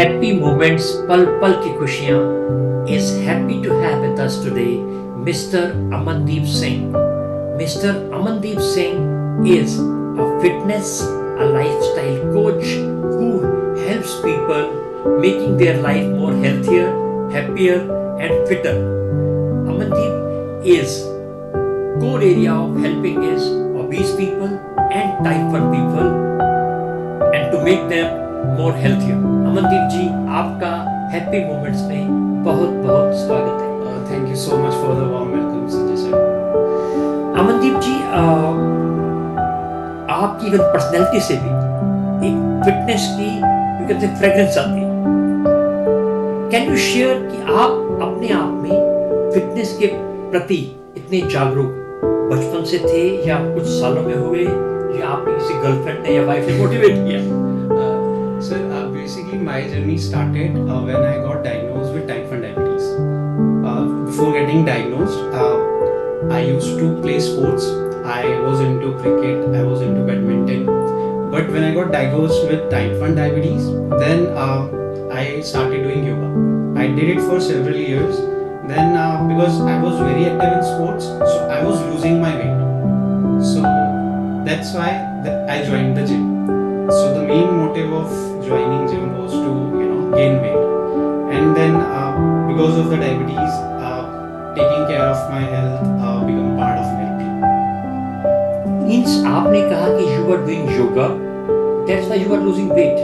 Happy moments पल पल की खुशियां is happy to have with us today Mr. Amandeep Singh. Mr. Amandeep Singh is a fitness, a lifestyle coach who helps people making their life more healthier, happier and fitter. Amandeep is core area of helping is obese people and type 1 people and to make them more healthier. Amandeep जी आपका happy moments में बहुत बहुत स्वागत है। Thank you so much for the warm welcome Sanjay sir Amandeep ji uh, आपकी अगर personality से भी एक फिटनेस की कहते हैं फ्रेग्रेंस आती है कैन यू शेयर कि आप अपने आप में फिटनेस के प्रति इतने जागरूक बचपन से थे या कुछ सालों में हुए या आपकी किसी गर्लफ्रेंड ने या वाइफ ने मोटिवेट किया? Basically my journey started uh, when I got diagnosed with type 1 diabetes. Uh, before getting diagnosed, uh, I used to play sports. I was into cricket, I was into badminton. But when I got diagnosed with type 1 diabetes, then uh, I started doing yoga. I did it for several years. Then, uh, because I was very active in sports, so I was losing my weight. So that's why I joined the gym. So the main motive of joining gym was to you know gain weight. And then uh, because of the diabetes uh, taking care of my health uh, become part of my routine means aapne kaha ki you were doing yoga. That's why you were losing weight.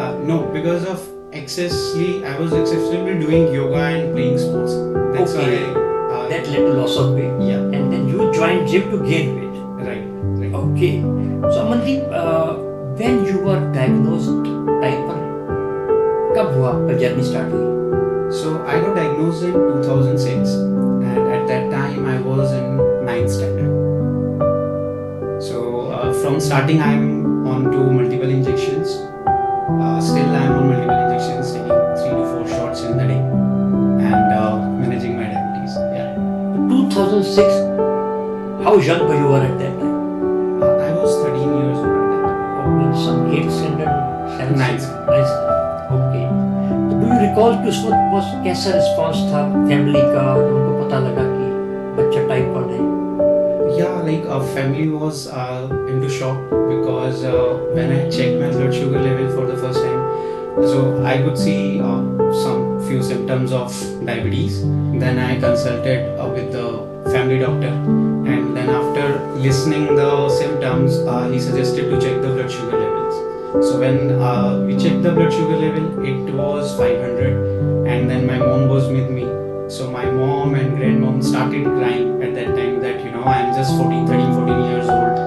Uh, no because of excessively i was excessively doing yoga and playing sports. That's okay. why I, that led to loss of weight. Yeah. And then you joined gym to gain weight. Right, right. okay. So amandip uh, when you were diagnosed type 1 कब हुआ आपका journey start हुई So I got diagnosed in 2006, and at that time I was in ninth standard. So uh, from starting, I'm on to multiple injections. Uh, still, I'm on multiple injections, taking three to four shots in the day, and uh, managing my diabetes. Yeah, 2006 how young were you were at that time तो कि उस वक्त बस कैसा response था family का उनको पता लगा कि बच्चा टाइप 1 है was uh, into shock because uh, when I checked my blood sugar level for the first time, so I could see uh, some few symptoms of diabetes. Then I consulted uh, with the family doctor, and then after listening the symptoms, uh, he suggested to check the blood sugar levels. So when uh, we checked the blood sugar level, it was 500, and then my mom was with me. So my mom and grandmom started crying at that time that you know I'm just 14, 13, 14 years old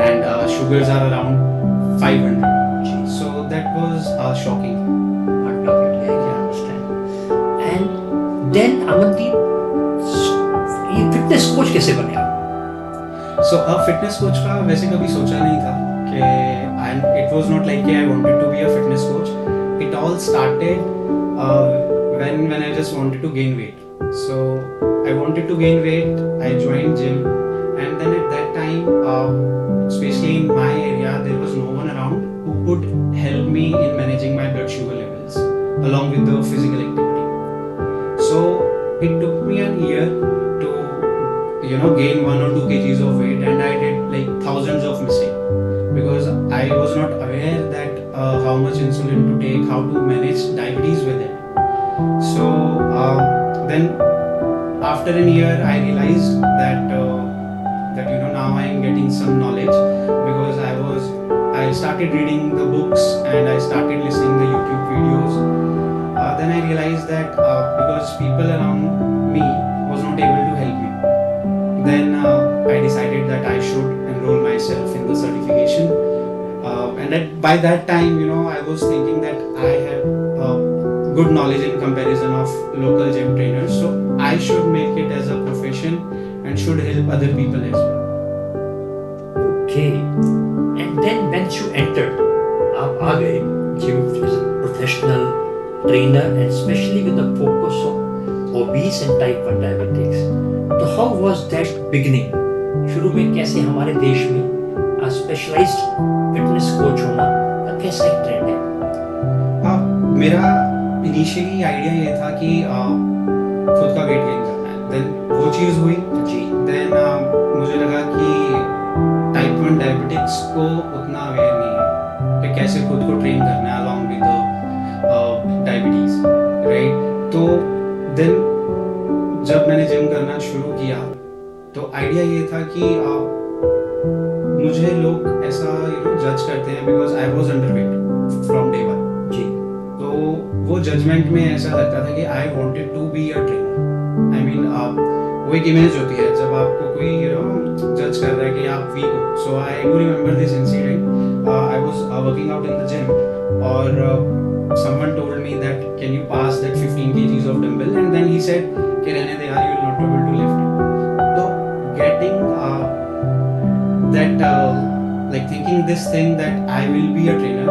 and uh, sugars are around 500. So that was uh, shocking. yeah, I understand and then Amandeep ये fitness coach कैसे बने आप So a fitness coach का वैसे कभी सोचा नहीं था and it was not like I wanted to be a fitness coach. It all started uh, when when I just wanted to gain weight. So I wanted to gain weight. I joined gym, and then at that time, uh, especially in my area, there was no one around who could help me in managing my blood sugar levels along with the physical how to manage diabetes with it so uh, then after a year i realized that uh, that you know now i am getting some knowledge because i was i started reading the books and i started listening the youtube videos uh, then i realized that uh, because people around me was not able to help me then uh, I decided that I should enroll myself in the certification. Uh, and by that time, you know, I was thinking that I have uh, good knowledge in comparison of local gym trainers, so I should make it as a profession and should help other people as well. Okay. And then once you entered, आप आ गए gym as a professional trainer and especially with the focus on obese and type 1 diabetics. तो how was that beginning? शुरू में कैसे हमारे देश में specialised fitness coach होना का कैसा एक ट्रेंड है Uh, मेरा इनिशियली आइडिया ये था कि खुद का वेट गेन करना है। देन वो चीज़ हुई। जी। देन मुझे लगा कि टाइप वन डायबिटिक्स को उतना अवेयर नहीं है कि कैसे खुद को ट्रेन करना है अलॉन्ग विद डायबिटीज़ राइट तो देन जब मैंने जिम करना शुरू किया तो आइडिया ये था कि uh, मुझे लोग ऐसा यू नो जज करते हैं because I was underweight from day one वो जजमेंट में ऐसा लगता था कि I wanted to be a trainer I mean आप, वो एक इमेज होती है जब आपको कोई जज कर रहा है कि आप वीक हो। So I you remember this incident I was working out in the gym और someone told me that can you pass that fifteen K Gs of dumbbell and then he said कि रहने दे are you not able to lift तो getting that like thinking this thing that I will be a trainer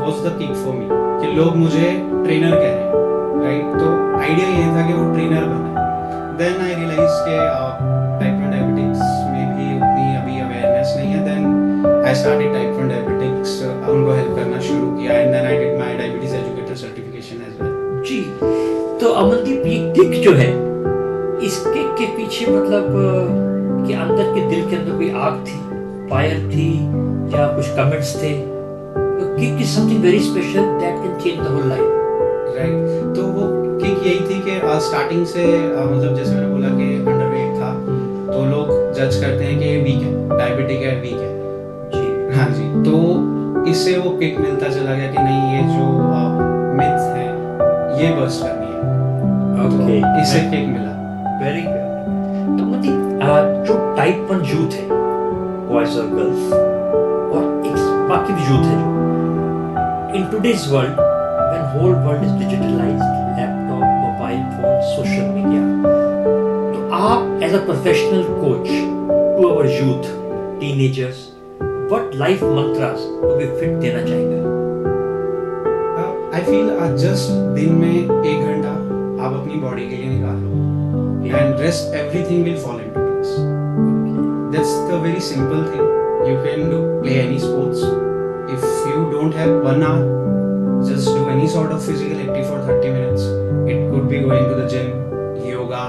was the king for me कि लोग मुझे trainer कह रहे हैं right तो आइडिया ये था कि वो ट्रेनर बना। देन आई रियलाइज़ के टाइप 1 डायबिटिक्स में भी उतनी अभी अवेयरनेस नहीं है। Then I started type 1 diabetics उनको हेल्प करना शुरू किया। And then I did my diabetes educator certification as well जी तो अमनदीप ये किक जो है इस किक के पीछे मतलब कि अंदर के दिल के अंदर कोई आग थी फायर थी, या कुछ कमेंट्स थे? Kick is something very special that can change the whole life right तो वो किक यही थी कि स्टार्टिंग से uh, मतलब जैसे मैंने बोला कि अंडरवेट था तो लोग जज करते हैं कि वीक है डायबिटिक है वीक है। जी। हाँ जी। तो इससे वो किक मिलता चला गया कि नहीं ये जो मिथ है ये बस्ट करनी है। ओके तो इससे किक मिला। वेरी गुड तो मतलब जो टाइप वन यूथ है बॉयज़ और गर्ल्स और एक बाकी भी यूथ है जो। In today's world when whole world is digitalized laptop mobile phone social media तो आप as a professional coach to our youth teenagers what life mantras to be fit देना चाहेंगे? आई फील जस्ट दिन में एक घंटा आप अपनी बॉडी के लिए निकाल and rest everything will fall into place that's the very simple thing. You can do play any sports. If you don't have one hour just do any sort of physical activity for 30 minutes it could be going to the gym yoga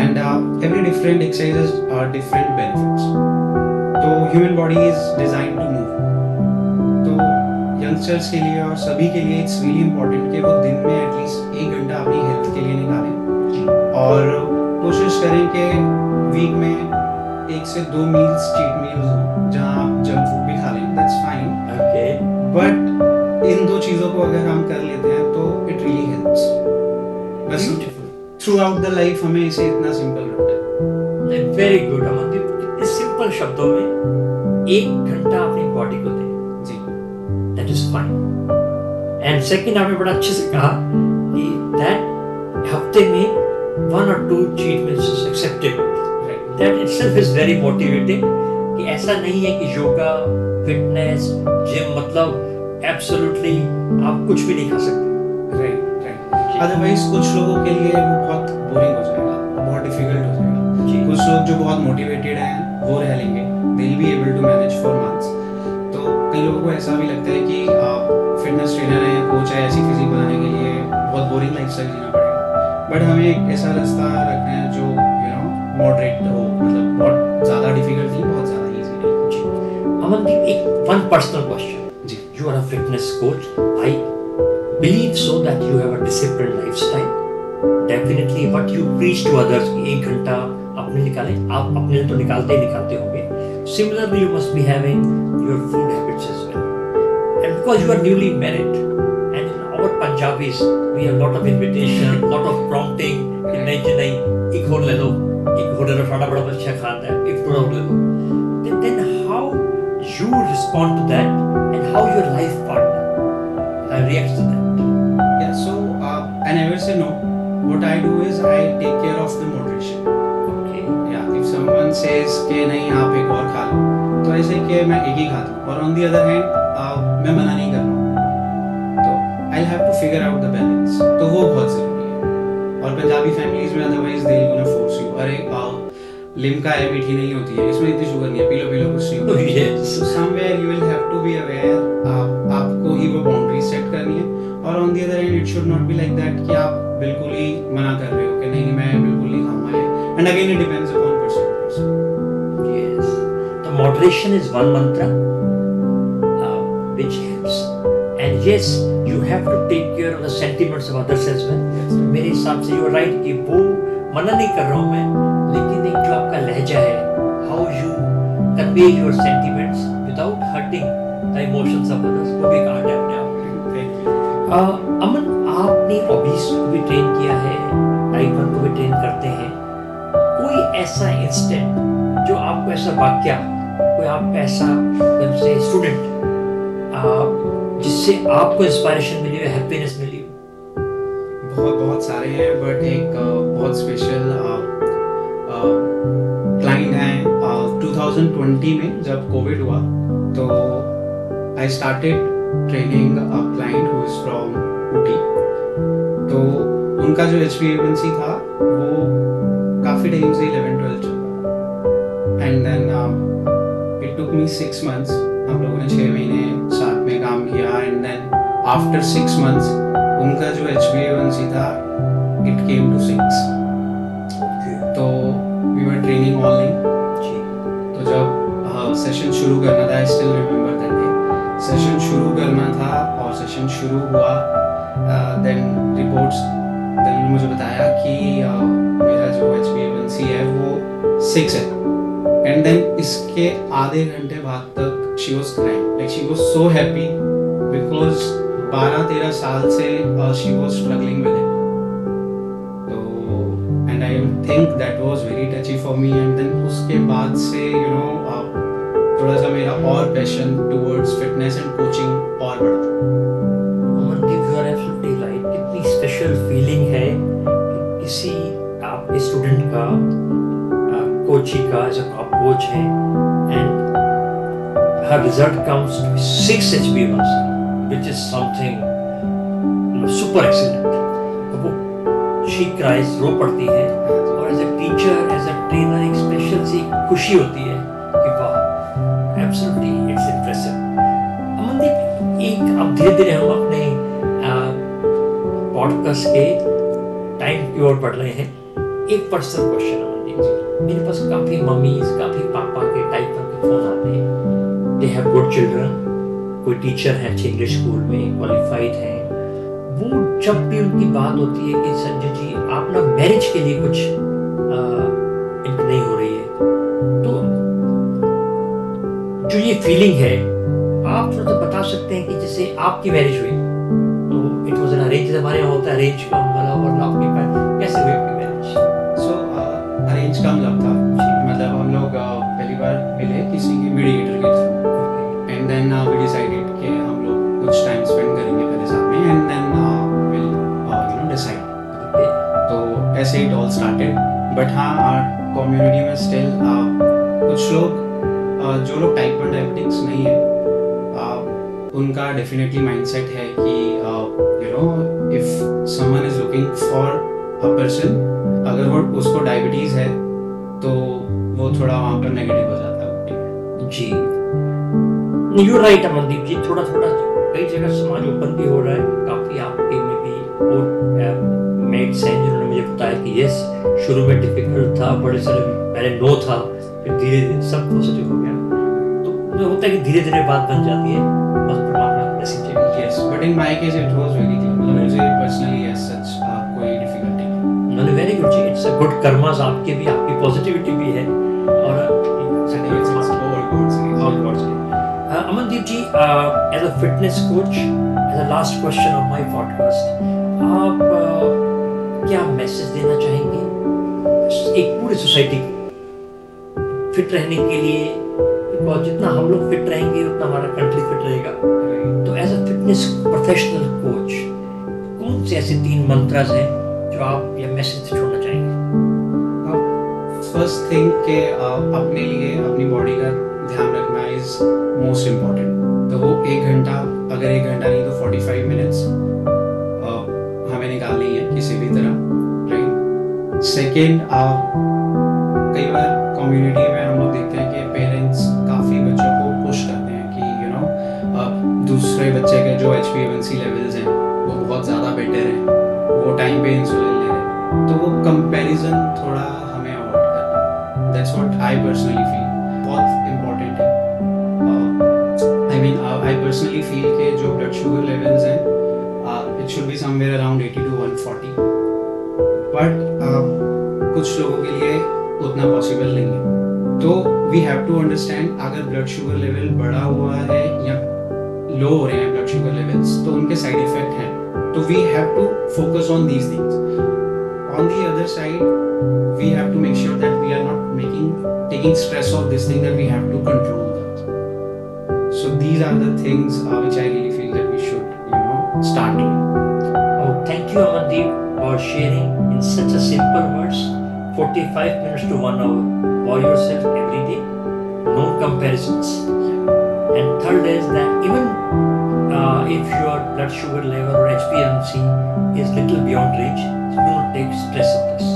and uh, every different exercises are different benefits तो human body is designed to move तो youngsters के लिए और सभी के लिए it's really important कि वो दिन में एटलीस्ट एक घंटा अपनी हेल्थ के लिए निकालें और कोशिश करें कि वीक में एक से दो मील्स चीट मील्स हो जहाँ आप जंक फ़ूड भी खा लें दैट्स फाइन ओके बट इन दो चीज़ों को अगर हम कर लेते हैं तो इट रियली हेल्प्स बस थ्रू आउट द लाइफ हमें इसे इतना सिंपल रखना है. वेरी गुड अमनदीप कितने सिंपल शब्दों में एक घंटा अपनी बॉडी को दें. जी. That is fine and second आपने बड़ा अच्छे से कहा कि दैट हफ़्ते में वन और two cheat meals is acceptable that itself is very motivating कि ऐसा नहीं है कि योगा फिटनेस जिम मतलब एब्सोल्युटली आप कुछ भी नहीं खा सकते। राइट राइट अदरवाइज़ कुछ लोगों के लिए वो बहुत बोरिंग हो जाएगा बहुत डिफ़िकल्ट हो जाएगा। जी। कुछ लोग जो बहुत मोटिवेटेड हैं वो रह लेंगे। They be able to manage for months तो कई लोगों को ऐसा भी लगता है कि आप फिटनेस ट्रेनर हैं कोच है ऐसी फिजिक बनाने के लिए बहुत बोरिंग लाइफस्टाइल जीना पड़ेगा। बट हमें एक ऐसा रास्ता रखना है जो यू नो मॉडरेट हो। अमनदीप एक वन पर्सनल क्वेश्चन जी you are a fitness coach. I believe so that you have a disciplined lifestyle. Definitely, what you preach to others कि एक घंटा अपने निकालें आप अपने लिए तो निकालते ही निकालते होंगे Similarly, you must be having your food habits as well. And because you are newly married, and in our Punjabis, we have lot of invitation, lot of prompting कि नहीं जी नहीं एक और ले लो एक और ले लो साड़ा बड़ा अच्छा खाता है एक और ले लो respond to that and how your life partner uh, reacts to that. Yeah, so uh, I never say no. What I do is I take care of the moderation. Okay. Yeah, if someone says कि नहीं आप एक और खा लो तो ऐसे कि मैं एक ही खाता हूँ और ऑन दी अदर हैंड मैं मना नहीं कर रहा हूँ तो I have to figure out the balance तो वो बहुत ज़रूरी है और पंजाबी फैमिलीज़ में otherwise they gonna force you अरे लिमका है मीठी नहीं होती है इसमें इतनी शुगर नहीं है पी लो पी लो कुछ नहीं Oh, होता yes. so be aware आप आपको ही वो बाउंड्री सेट करनी है और on the should not be like that कि आप बिल्कुल ही मना कर रहे हो कि नहीं मैं बिल्कुल नहीं खाऊँगा ये and again it depends upon person to person moderation is one mantra uh, which helps. And yes, you have to take care of the sentiments of others as well. Yes. मेरे हिसाब से यू आर राइट कि वो मना नहीं कर रहा हूँ मैं लेकिन एक जो आपका लहजा है how you convey your sentiments the emotions of others वो भी आर्ट है अपने आप Uh, अमन आपने हॉबीज को भी ट्रेन किया है टाइप वन को भी ट्रेन करते हैं। कोई ऐसा इंस्टेंट जो आपको ऐसा वाक्य कोई आपका ऐसा जब से स्टूडेंट जिससे आपको इंस्पायरेशन मिली हो हैप्पीनेस मिली हो? बहुत बहुत सारे हैं बट एक बहुत स्पेशल क्लाइंट है 2020 में जब कोविड हुआ तो I started training a client who is from Ooty तो उनका जो एच पी था वो काफ़ी टाइम से 11 12 चल and then it took me six months हम लोगों ने छः महीने साथ में काम किया। And then after six months उनका जो एच बी था इट केम टू सिक्स तो वी वर ट्रेनिंग ऑनलाइन जी। तो जब सेशन शुरू करना था I still remember that session शुरू करना था और सेशन शुरू हुआ देन रिपोर्ट्स देन उन्होंने मुझे बताया कि मेरा जो एच बी है वो सिक्स है। एंड देन इसके आधे घंटे बाद तक she was crying like she was so happy because बारह तेरह साल से शी वॉज़ स्ट्रगलिंग विद तो and I think that was very touchy for me and then उसके बाद से यू you नो know, थोड़ा सा मेरा और passion towards fitness and coaching और बढ़ा। Amandeep you are absolutely right कितनी स्पेशल फीलिंग है कि किसी आपके स्टूडेंट का कोची का एज आप कोच हैं and result comes to six H B which is something super excellent तो वो शी क्राइज रो पड़ती है, और as a teacher as a trainer एक स्पेशल सी खुशी होती है। एब्सोल्युटली इट्स इम्प्रेसिव अमनदीप एक अब धीरे धीरे हम अपने पॉडकास्ट के टाइम की ओर बढ़ रहे हैं। एक पर्सनल क्वेश्चन अमनदीप जी मेरे पास काफ़ी मम्मीज काफ़ी पापा के टाइप के फ़ोन आते हैं। दे हैव गुड चिल्ड्रन कोई टीचर है अच्छे इंग्लिश स्कूल में क्वालिफाइड हैं। वो जब भी उनकी बात होती है कि संजय जी आप ना मैरिज के लिए कुछ आ, जो ये फीलिंग है, आप थोड़ा सा बता सकते हैं कि जैसे आपकी मैरिज हुई। तो इट वॉज़ एन अरेंज हमारे यहाँ होता है अरेंज का वाला और आपके पास जो लोग टाइप वन डायबिटिक्स नहीं है उनका डेफिनेटली माइंडसेट है कि you know if someone is looking for a person अगर वो उसको डायबिटीज़ है तो वो थोड़ा वहाँ पर नेगेटिव हो जाता है जी। यू राइट अमनदीप जी थोड़ा थोड़ा कई जगह समाज ओपन भी हो रहा है, काफ़ी आपके में भी और मेट्स हैं जिन्होंने मुझे बताया कि यस शुरू में डिफ़िकल्ट था, बड़े सारे पहले नो था। फिर धीरे धीरे सब पॉजिटिव हो गया तो होता है कि धीरे धीरे बात बन जाती है बस परमात्मा की blessing चाहिए yes but in my case it was very clear मतलब मुझे पर्सनली एज सच कोई डिफिकल्टी नहीं वेरी गुड जी इट्स अ गुड कर्मास आपके भी आपकी पॉजिटिविटी भी है। और. Uh, Amandeep ji, uh, as a fitness coach, as a last question of आप uh, क्या मैसेज देना चाहेंगे? एक पूरी सोसाइटी को। फिट रहने के लिए बिकॉज़ जितना हम लोग फिट रहेंगे, उतना हमारा कंट्री फिट रहेगा। तो as a fitness professional coach कौन से ऐसे तीन मंत्रास हैं जो आप ये मैसेज छोड़ना चाहेंगे? फ़र्स्ट थिंग कि अपने लिए, अपनी बॉडी का ध्यान रखना इज़ मोस्ट इंपॉर्टेंट तो वो एक घंटा, अगर एक घंटा नहीं तो 45 मिनट्स हमें निकालनी है किसी भी तरह सेकेंड कई बार कम्युनिटी टाइम पे इंसुलिन ले। रहे तो वो कंपैरिजन थोड़ा हमें अवॉइड करना that's what I personally feel बहुत इम्पोर्टेंट है। I mean I personally feel के जो ब्लड शुगर लेवल्स हैं it should be somewhere around 80 to 140 but कुछ लोगों के लिए उतना पॉसिबल नहीं है। तो वी हैव टू अंडरस्टैंड अगर ब्लड शुगर लेवल बढ़ा हुआ है या लो हो रहे हैं ब्लड शुगर लेवल्स तो उनके साइड इफ़ेक्ट हैं। So we have to focus on these things. On the other side, we have to make sure that we are not making taking stress off this thing that we have to control that. So these are the things uh, which I really feel that we should, you know, start doing. Oh, thank you, Amandeep, for sharing in such a simple words, 45 minutes to one hour for yourself every day, no comparisons. And third is that even uh, if your blood sugar level or HbA1c is little beyond range, do not take stress of this.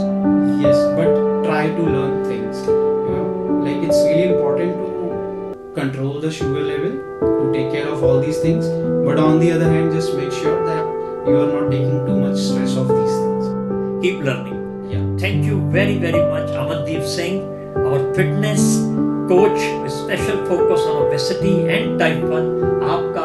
Yes, but try to learn things. You know, like it's really important to control the sugar level, to take care of all these things. But on the other hand, just make sure that you are not taking too much stress of these things. Keep learning. Yeah. Thank you very, very much, Amandeep Singh. our fitness coach with special focus on obesity and type 1 आपका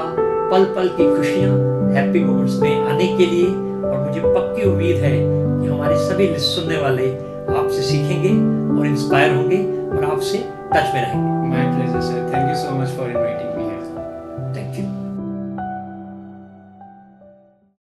पल पल की खुशियाँ happy moments में आने के लिए और मुझे पक्की उम्मीद है कि हमारे सभी सुनने वाले आपसे सीखेंगे और इंस्पायर होंगे और आपसे टच में रहेंगे thank you so much for me.